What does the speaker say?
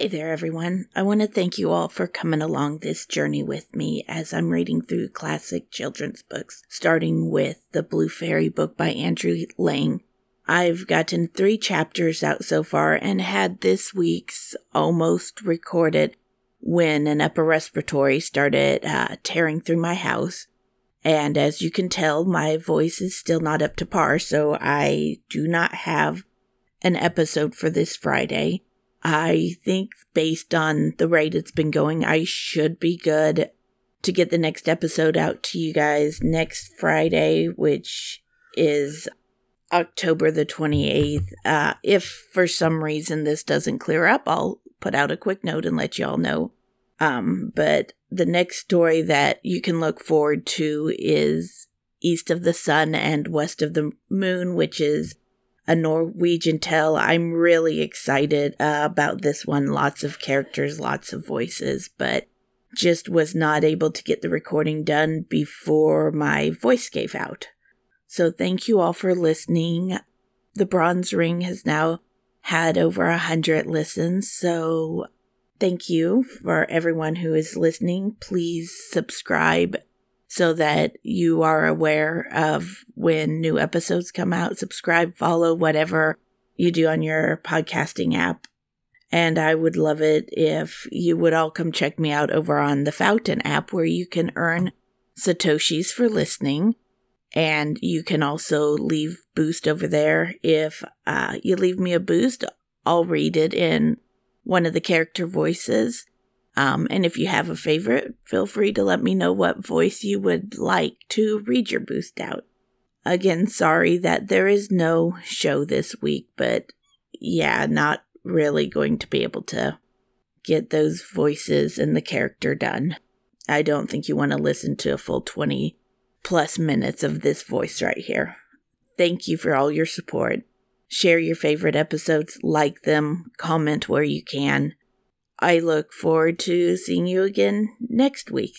Hey there, everyone. I want to thank you all for coming along this journey with me as I'm reading through classic children's books, starting with the Blue Fairy book by Andrew Lang. I've gotten three chapters out so far and had this week's almost recorded when an upper respiratory started uh, tearing through my house. And as you can tell, my voice is still not up to par, so I do not have an episode for this Friday. I think based on the rate it's been going, I should be good to get the next episode out to you guys next Friday, which is October the 28th. Uh, if for some reason this doesn't clear up, I'll put out a quick note and let y'all know. Um, but the next story that you can look forward to is East of the Sun and West of the Moon, which is a Norwegian tale. I'm really excited uh, about this one. Lots of characters, lots of voices, but just was not able to get the recording done before my voice gave out. So thank you all for listening. The Bronze Ring has now had over a hundred listens, so thank you for everyone who is listening. Please subscribe so that you are aware of when new episodes come out. Subscribe, follow, whatever you do on your podcasting app. And I would love it if you would all come check me out over on the Fountain app where you can earn Satoshis for listening. And you can also leave boost over there. If uh, you leave me a boost, I'll read it in one of the character voices. Um, and if you have a favorite, feel free to let me know what voice you would like to read your boost out. Again, sorry that there is no show this week, but yeah, not really going to be able to get those voices and the character done. I don't think you want to listen to a full 20 plus minutes of this voice right here. Thank you for all your support. Share your favorite episodes, like them, comment where you can. I look forward to seeing you again next week.